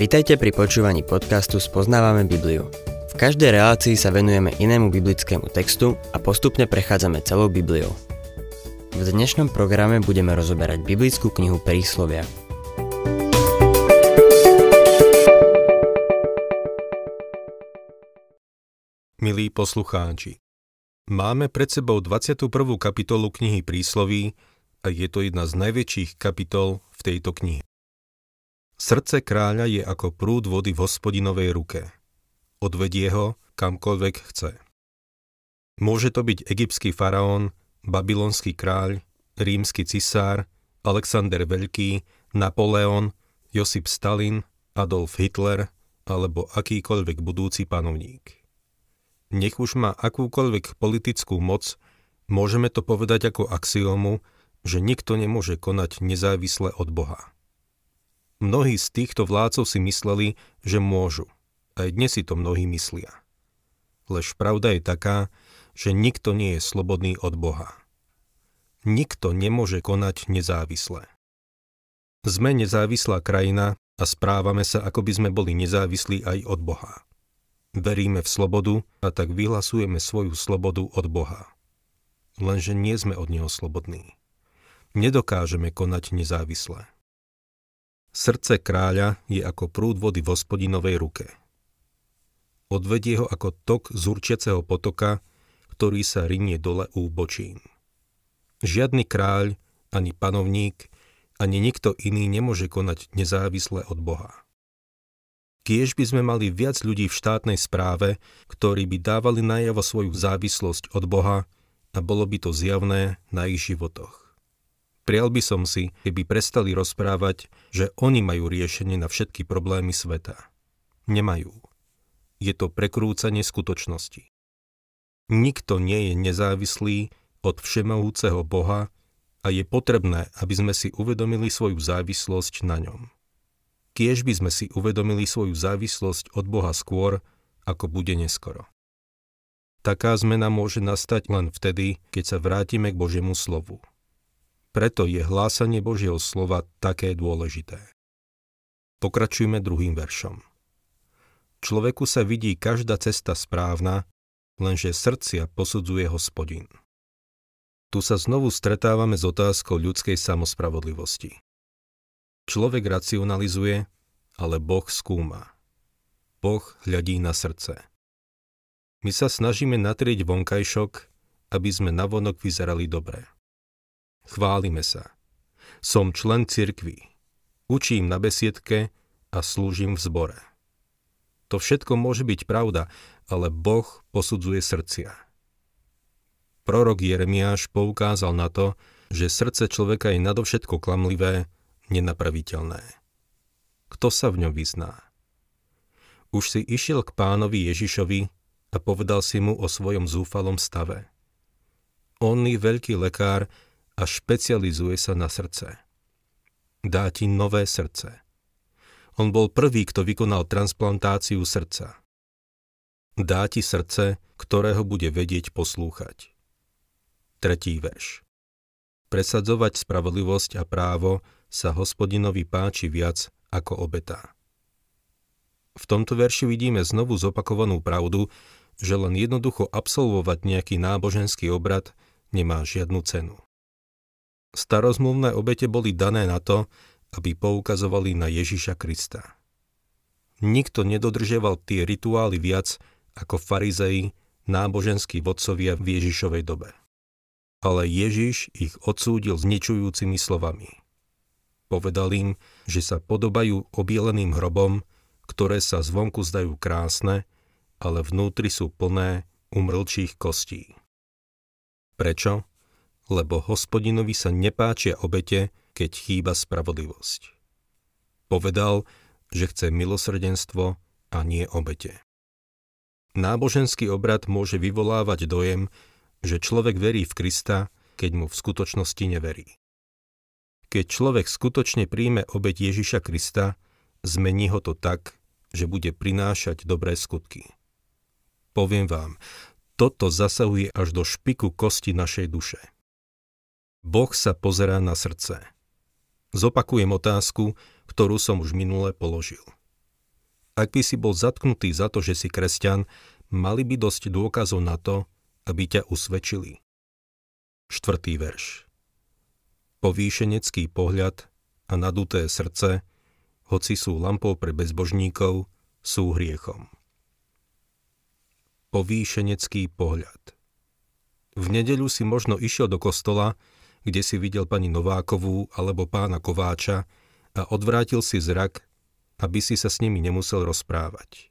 Vitajte pri počúvaní podcastu Spoznávame Bibliu. V každej relácii sa venujeme inému biblickému textu a postupne prechádzame celou Bibliou. V dnešnom programe budeme rozoberať biblickú knihu Príslovia. Milí poslucháči, máme pred sebou 21. kapitolu knihy Prísloví a je to jedna z najväčších kapitol v tejto knihe. Srdce kráľa je ako prúd vody v hospodinovej ruke. Odvedie ho kamkoľvek chce. Môže to byť egyptský faraón, babylonský kráľ, rímsky cisár, Alexander Veľký, Napoleon, Josip Stalin, Adolf Hitler alebo akýkoľvek budúci panovník. Nech už má akúkoľvek politickú moc, môžeme to povedať ako axiomu, že nikto nemôže konať nezávisle od Boha. Mnohí z týchto vládcov si mysleli, že môžu. Aj dnes si to mnohí myslia. Lež pravda je taká, že nikto nie je slobodný od Boha. Nikto nemôže konať nezávisle. Sme nezávislá krajina a správame sa, ako by sme boli nezávislí aj od Boha. Veríme v slobodu a tak vyhlasujeme svoju slobodu od Boha. Lenže nie sme od Neho slobodní. Nedokážeme konať nezávisle. Srdce kráľa je ako prúd vody v hospodinovej ruke. Odvedie ho ako tok z určiaceho potoka, ktorý sa rinie dole u. Žiadny kráľ, ani panovník, ani nikto iný nemôže konať nezávisle od Boha. Kiež by sme mali viac ľudí v štátnej správe, ktorí by dávali najavo svoju závislosť od Boha a bolo by to zjavné na ich životoch. Prial by som si, keby prestali rozprávať, že oni majú riešenie na všetky problémy sveta. Nemajú. Je to prekrúcanie skutočnosti. Nikto nie je nezávislý od všemohúceho Boha a je potrebné, aby sme si uvedomili svoju závislosť na ňom. Kiež by sme si uvedomili svoju závislosť od Boha skôr, ako bude neskoro. Taká zmena môže nastať len vtedy, keď sa vrátime k Božiemu slovu. Preto je hlásanie Božieho slova také dôležité. Pokračujme druhým veršom. Človeku sa vidí každá cesta správna, lenže srdcia posudzuje hospodin. Tu sa znovu stretávame s otázkou ľudskej samospravodlivosti. Človek racionalizuje, ale Boh skúma. Boh hľadí na srdce. My sa snažíme natrieť vonkajšok, aby sme navonok vyzerali dobre. Chválime sa. Som člen cirkvy. Učím na besiedke a slúžim v zbore. To všetko môže byť pravda, ale Boh posudzuje srdcia. Prorok Jeremiáš poukázal na to, že srdce človeka je nadovšetko klamlivé, nenapraviteľné. Kto sa v ňom vyzná? Už si išiel k pánovi Ježišovi a povedal si mu o svojom zúfalom stave. On je veľký lekár a špecializuje sa na srdce. Dá ti nové srdce. On bol prvý, kto vykonal transplantáciu srdca. Dá ti srdce, ktorého bude vedieť poslúchať. Tretí verš. Presadzovať spravodlivosť a právo sa hospodinovi páči viac ako obeta. V tomto verši vidíme znovu zopakovanú pravdu, že len jednoducho absolvovať nejaký náboženský obrad nemá žiadnu cenu. Starozmluvné obete boli dané na to, aby poukazovali na Ježiša Krista. Nikto nedodržiaval tie rituály viac ako farizei, náboženskí vodcovia v Ježišovej dobe. Ale Ježiš ich odsúdil zničujúcimi slovami. Povedal im, že sa podobajú obieleným hrobom, ktoré sa zvonku zdajú krásne, ale vnútri sú plné umrlčích kostí. Prečo? Lebo hospodinovi sa nepáčia obete, keď chýba spravodlivosť. Povedal, že chce milosrdenstvo a nie obete. Náboženský obrad môže vyvolávať dojem, že človek verí v Krista, keď mu v skutočnosti neverí. Keď človek skutočne príjme obeť Ježiša Krista, zmení ho to tak, že bude prinášať dobré skutky. Poviem vám, toto zasahuje až do špiku kosti našej duše. Boh sa pozerá na srdce. Zopakujem otázku, ktorú som už minule položil. Ak by si bol zatknutý za to, že si kresťan, mali by dosť dôkazov na to, aby ťa usvedčili. Štvrtý verš. Povýšenecký pohľad a naduté srdce, hoci sú lampou pre bezbožníkov, sú hriechom. Povýšenecký pohľad. V nedeľu si možno išiel do kostola, kde si videl pani Novákovú alebo pána Kováča a odvrátil si zrak, aby si sa s nimi nemusel rozprávať.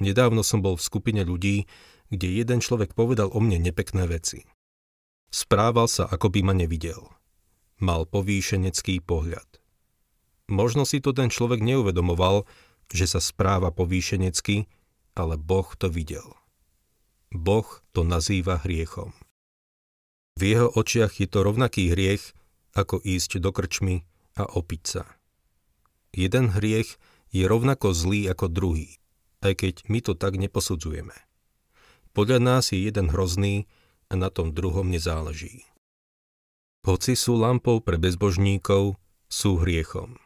Nedávno som bol v skupine ľudí, kde jeden človek povedal o mne nepekné veci. Správal sa, ako by ma nevidel. Mal povýšenecký pohľad. Možno si to ten človek neuvedomoval, že sa správa povýšenecky, ale Boh to videl. Boh to nazýva hriechom. V jeho očiach je to rovnaký hriech, ako ísť do krčmy a opiť sa. Jeden hriech je rovnako zlý ako druhý, aj keď my to tak neposudzujeme. Podľa nás je jeden hrozný a na tom druhom nezáleží. Hoci sú lampou pre bezbožníkov, sú hriechom.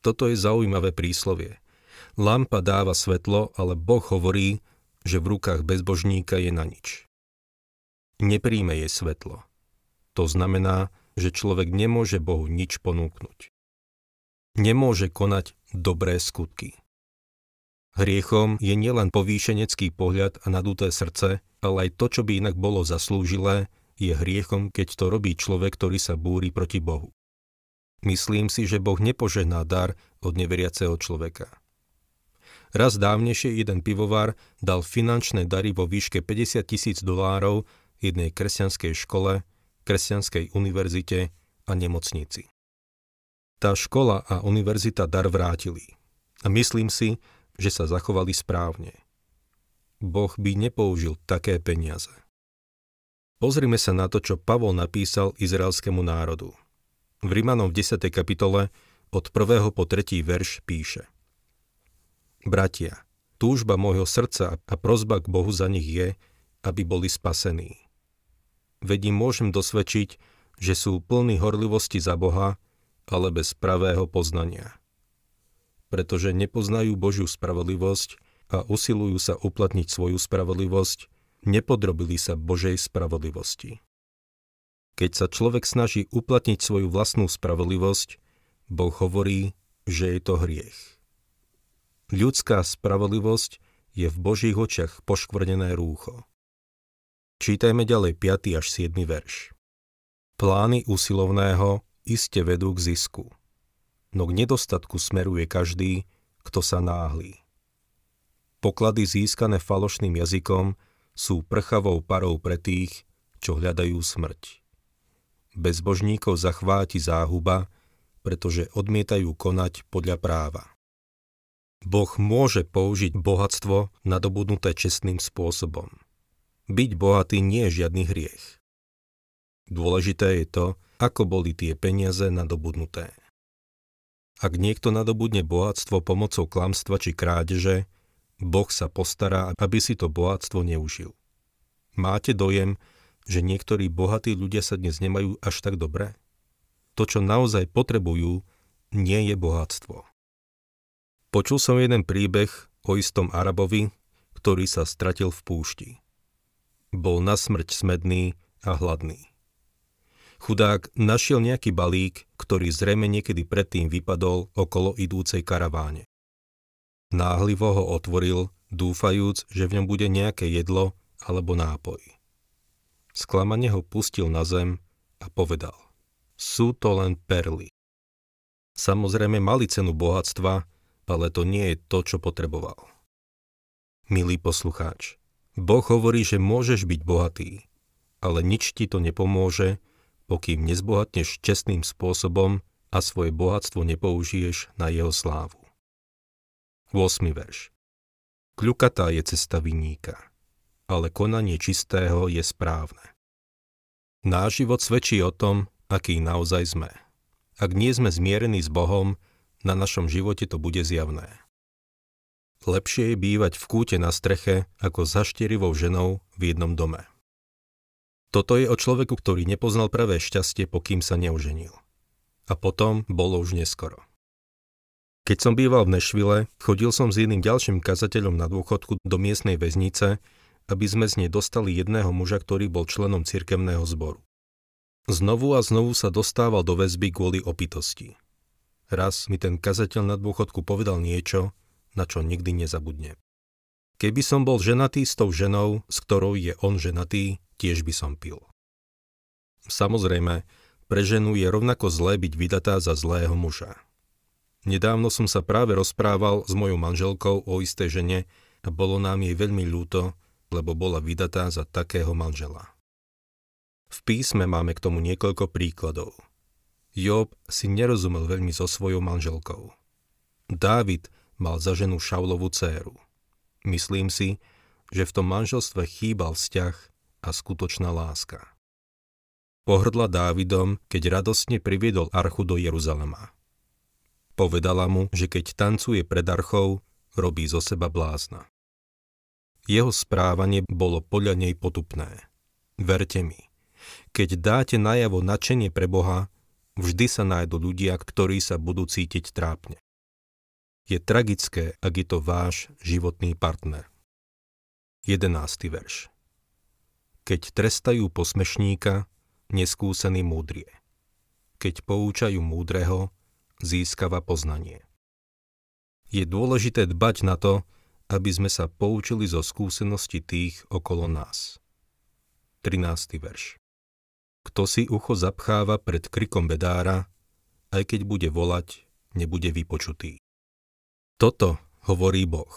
Toto je zaujímavé príslovie. Lampa dáva svetlo, ale Boh hovorí, že v rukách bezbožníka je na nič. Nepríjme jej svetlo. To znamená, že človek nemôže Bohu nič ponúknuť. Nemôže konať dobré skutky. Hriechom je nielen povýšenecký pohľad a naduté srdce, ale aj to, čo by inak bolo zaslúžilé, je hriechom, keď to robí človek, ktorý sa búri proti Bohu. Myslím si, že Boh nepožehná dar od neveriaceho človeka. Raz dávnejšie jeden pivovar dal finančné dary vo výške 50 tisíc dolárov jednej kresťanskej škole, kresťanskej univerzite a nemocnici. Tá škola a univerzita dar vrátili. A myslím si, že sa zachovali správne. Boh by nepoužil také peniaze. Pozrime sa na to, čo Pavol napísal izraelskému národu. V Rimanom v 10. kapitole od 1. po 3. verš píše Bratia, túžba môjho srdca a prozba k Bohu za nich je, aby boli spasení. Veď im môžem dosvedčiť, že sú plní horlivosti za Boha, ale bez pravého poznania pretože nepoznajú Božiu spravodlivosť a usilujú sa uplatniť svoju spravodlivosť, nepodrobili sa Božej spravodlivosti. Keď sa človek snaží uplatniť svoju vlastnú spravodlivosť, Boh hovorí, že je to hriech. Ľudská spravodlivosť je v Božích očiach poškvrnené rúcho. Čítajme ďalej 5. až 7. verš. Plány usilovného iste vedú k zisku no k nedostatku smeruje každý, kto sa náhlí. Poklady získané falošným jazykom sú prchavou parou pre tých, čo hľadajú smrť. Bezbožníkov zachváti záhuba, pretože odmietajú konať podľa práva. Boh môže použiť bohatstvo nadobudnuté čestným spôsobom. Byť bohatý nie je žiadny hriech. Dôležité je to, ako boli tie peniaze nadobudnuté. Ak niekto nadobudne bohatstvo pomocou klamstva či krádeže, Boh sa postará, aby si to bohatstvo neužil. Máte dojem, že niektorí bohatí ľudia sa dnes nemajú až tak dobre? To, čo naozaj potrebujú, nie je bohatstvo. Počul som jeden príbeh o istom Arabovi, ktorý sa stratil v púšti. Bol na smrť smedný a hladný. Chudák našiel nejaký balík, ktorý zrejme niekedy predtým vypadol okolo idúcej karaváne. Náhlivo ho otvoril, dúfajúc, že v ňom bude nejaké jedlo alebo nápoj. Sklamane ho pustil na zem a povedal. Sú to len perly. Samozrejme mali cenu bohatstva, ale to nie je to, čo potreboval. Milý poslucháč, Boh hovorí, že môžeš byť bohatý, ale nič ti to nepomôže, pokým nezbohatneš čestným spôsobom a svoje bohatstvo nepoužiješ na jeho slávu. 8. verš Kľukatá je cesta vinníka, ale konanie čistého je správne. Náš život svedčí o tom, aký naozaj sme. Ak nie sme zmierení s Bohom, na našom živote to bude zjavné. Lepšie je bývať v kúte na streche, ako za štyrivou ženou v jednom dome. Toto je o človeku, ktorý nepoznal pravé šťastie, pokým sa neuženil. A potom bolo už neskoro. Keď som býval v Nešvile, chodil som s jedným ďalším kazateľom na dôchodku do miestnej väznice, aby sme z nej dostali jedného muža, ktorý bol členom cirkevného zboru. Znovu a znovu sa dostával do väzby kvôli opitosti. Raz mi ten kazateľ na dôchodku povedal niečo, na čo nikdy nezabudne. Keby som bol ženatý s tou ženou, s ktorou je on ženatý, tiež by som pil. Samozrejme, pre ženu je rovnako zlé byť vydatá za zlého muža. Nedávno som sa práve rozprával s mojou manželkou o istej žene a bolo nám jej veľmi ľúto, lebo bola vydatá za takého manžela. V písme máme k tomu niekoľko príkladov. Job si nerozumel veľmi so svojou manželkou. Dávid mal za ženu Šaulovú dceru. Myslím si, že v tom manželstve chýbal vzťah a skutočná láska. Pohrdla Dávidom, keď radostne priviedol archu do Jeruzalema. Povedala mu, že keď tancuje pred archou, robí zo seba blázna. Jeho správanie bolo podľa nej potupné. Verte mi, keď dáte najavo načenie pre Boha, vždy sa nájdu ľudia, ktorí sa budú cítiť trápne. Je tragické, ak je to váš životný partner. 11. verš Keď trestajú posmešníka, neskúsený múdrie. Keď poučajú múdreho, získava poznanie. Je dôležité dbať na to, aby sme sa poučili zo skúsenosti tých okolo nás. 13. verš Kto si ucho zapcháva pred krikom bedára, aj keď bude volať, nebude vypočutý. Toto hovorí Boh.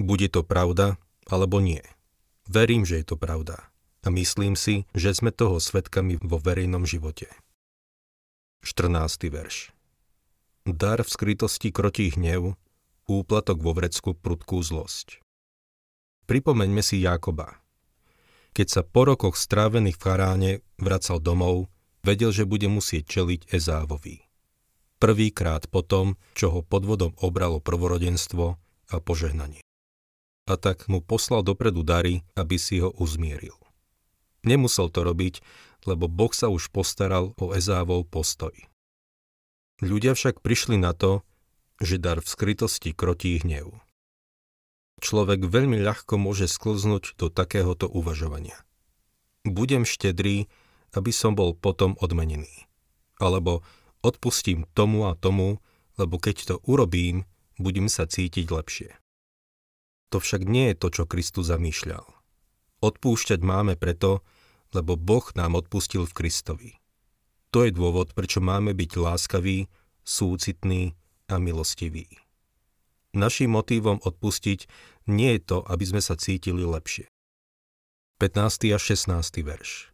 Bude to pravda, alebo nie. Verím, že je to pravda. A myslím si, že sme toho svetkami vo verejnom živote. 14. verš Dar v skrytosti krotí hnev, úplatok vo vrecku prudkú zlosť. Pripomeňme si Jákoba. Keď sa po rokoch strávených v Charáne vracal domov, vedel, že bude musieť čeliť Ezávovi. Prvýkrát po tom, čo ho podvodom obralo prvorodenstvo a požehnanie. A tak mu poslal dopredu dary, aby si ho uzmieril. Nemusel to robiť, lebo Boh sa už postaral o Ezávov postoj. Ľudia však prišli na to, že dar v skrytosti krotí hnev. Človek veľmi ľahko môže sklznúť do takéhoto uvažovania. Budem štedrý, aby som bol potom odmenený. Alebo odpustím tomu a tomu, lebo keď to urobím, budem sa cítiť lepšie. To však nie je to, čo Kristus zamýšľal. Odpúšťať máme preto, lebo Boh nám odpustil v Kristovi. To je dôvod, prečo máme byť láskaví, súcitní a milostiví. Naším motívom odpustiť nie je to, aby sme sa cítili lepšie. 15. a 16. verš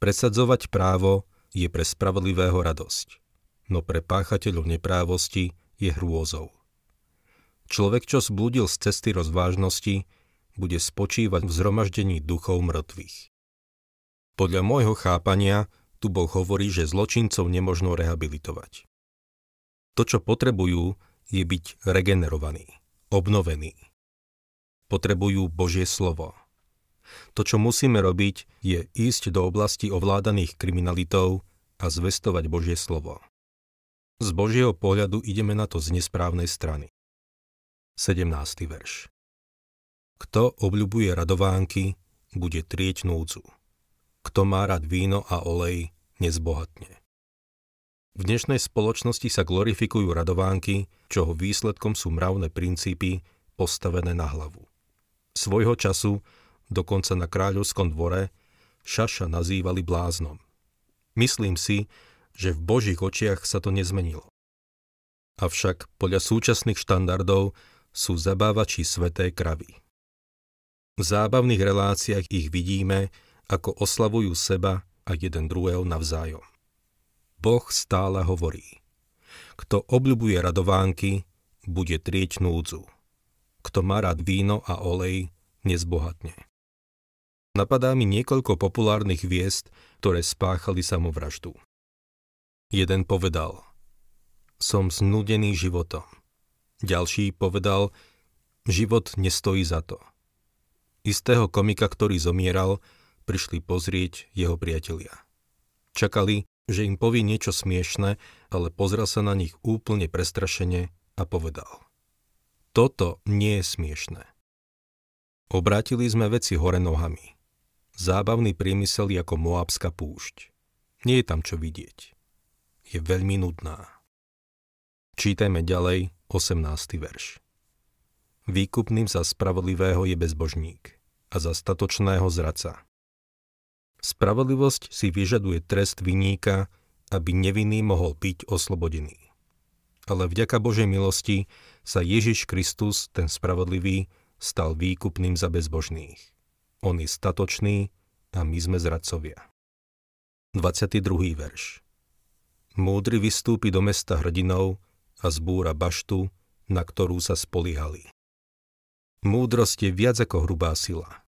Presadzovať právo je pre spravodlivého radosť, no pre páchateľov neprávosti je hrôzou. Človek, čo zblúdil z cesty rozvážnosti, bude spočívať v zhromaždení duchov mŕtvych. Podľa môjho chápania tu Boh hovorí, že zločincov nemožno rehabilitovať. To, čo potrebujú, je byť regenerovaní, obnovení. Potrebujú Božie slovo. To, čo musíme robiť, je ísť do oblasti ovládaných kriminalitov a zvestovať Božie slovo. Z Božieho pohľadu ideme na to z nesprávnej strany. 17. verš Kto obľubuje radovánky, bude trieť núdzu. Kto má rád víno a olej, nezbohatne. V dnešnej spoločnosti sa glorifikujú radovánky, čoho výsledkom sú mravné princípy postavené na hlavu. Svojho času, dokonca na kráľovskom dvore, Šaša nazývali bláznom. Myslím si, že v Božích očiach sa to nezmenilo. Avšak podľa súčasných štandardov sú zabávači sveté kravy. V zábavných reláciách ich vidíme, ako oslavujú seba a jeden druhého navzájom. Boh stále hovorí. Kto obľubuje radovánky, bude trieť núdzu. Kto má rád víno a olej, nezbohatne. Napadá mi niekoľko populárnych viest, ktoré spáchali samovraždu. Jeden povedal, som znudený životom. Ďalší povedal, život nestojí za to. Istého komika, ktorý zomieral, prišli pozrieť jeho priatelia. Čakali, že im povie niečo smiešne, ale pozrel sa na nich úplne prestrašene a povedal. Toto nie je smiešné. Obrátili sme veci hore nohami. Zábavný priemysel ako Moabská púšť. Nie je tam čo vidieť. Je veľmi nudná. Čítajme ďalej 18. verš. Výkupným za spravodlivého je bezbožník a za statočného zraca. Spravodlivosť si vyžaduje trest viníka, aby nevinný mohol byť oslobodený. Ale vďaka Božej milosti sa Ježiš Kristus, ten spravodlivý, stal výkupným za bezbožných. On je statočný a my sme zradcovia. 22. verš Múdry vystúpi do mesta hrdinou a zbúra baštu, na ktorú sa spoliehali. Múdrosť je viac ako hrubá sila.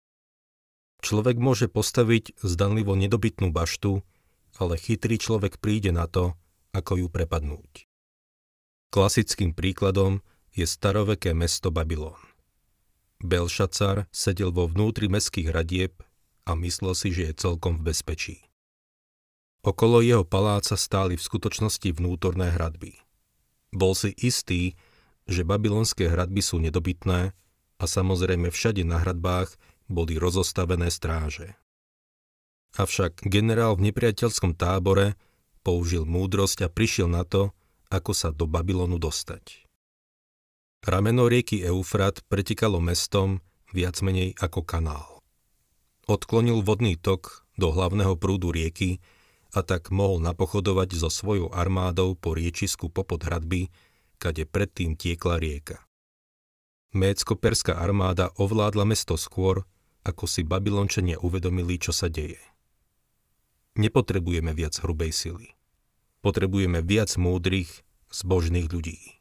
Človek môže postaviť zdanlivo nedobytnú baštu, ale chytrý človek príde na to, ako ju prepadnúť. Klasickým príkladom je staroveké mesto Babylon. Belšacar sedel vo vnútri mestských hradieb a myslel si, že je celkom v bezpečí. Okolo jeho paláca stáli v skutočnosti vnútorné hradby. Bol si istý, že babylonské hradby sú nedobytné a samozrejme všade na hradbách boli rozostavené stráže. Avšak generál v nepriateľskom tábore použil múdrosť a prišiel na to, ako sa do Babylonu dostať. Rameno rieky Eufrat pretikalo mestom viac menej ako kanál. Odklonil vodný tok do hlavného prúdu rieky a tak mohol napochodovať so svojou armádou po riečisku popod hradby, kade predtým tiekla rieka. Mécko-perská armáda ovládla mesto skôr, ako si Babylončania uvedomili, čo sa deje. Nepotrebujeme viac hrubej sily. Potrebujeme viac múdrych, zbožných ľudí.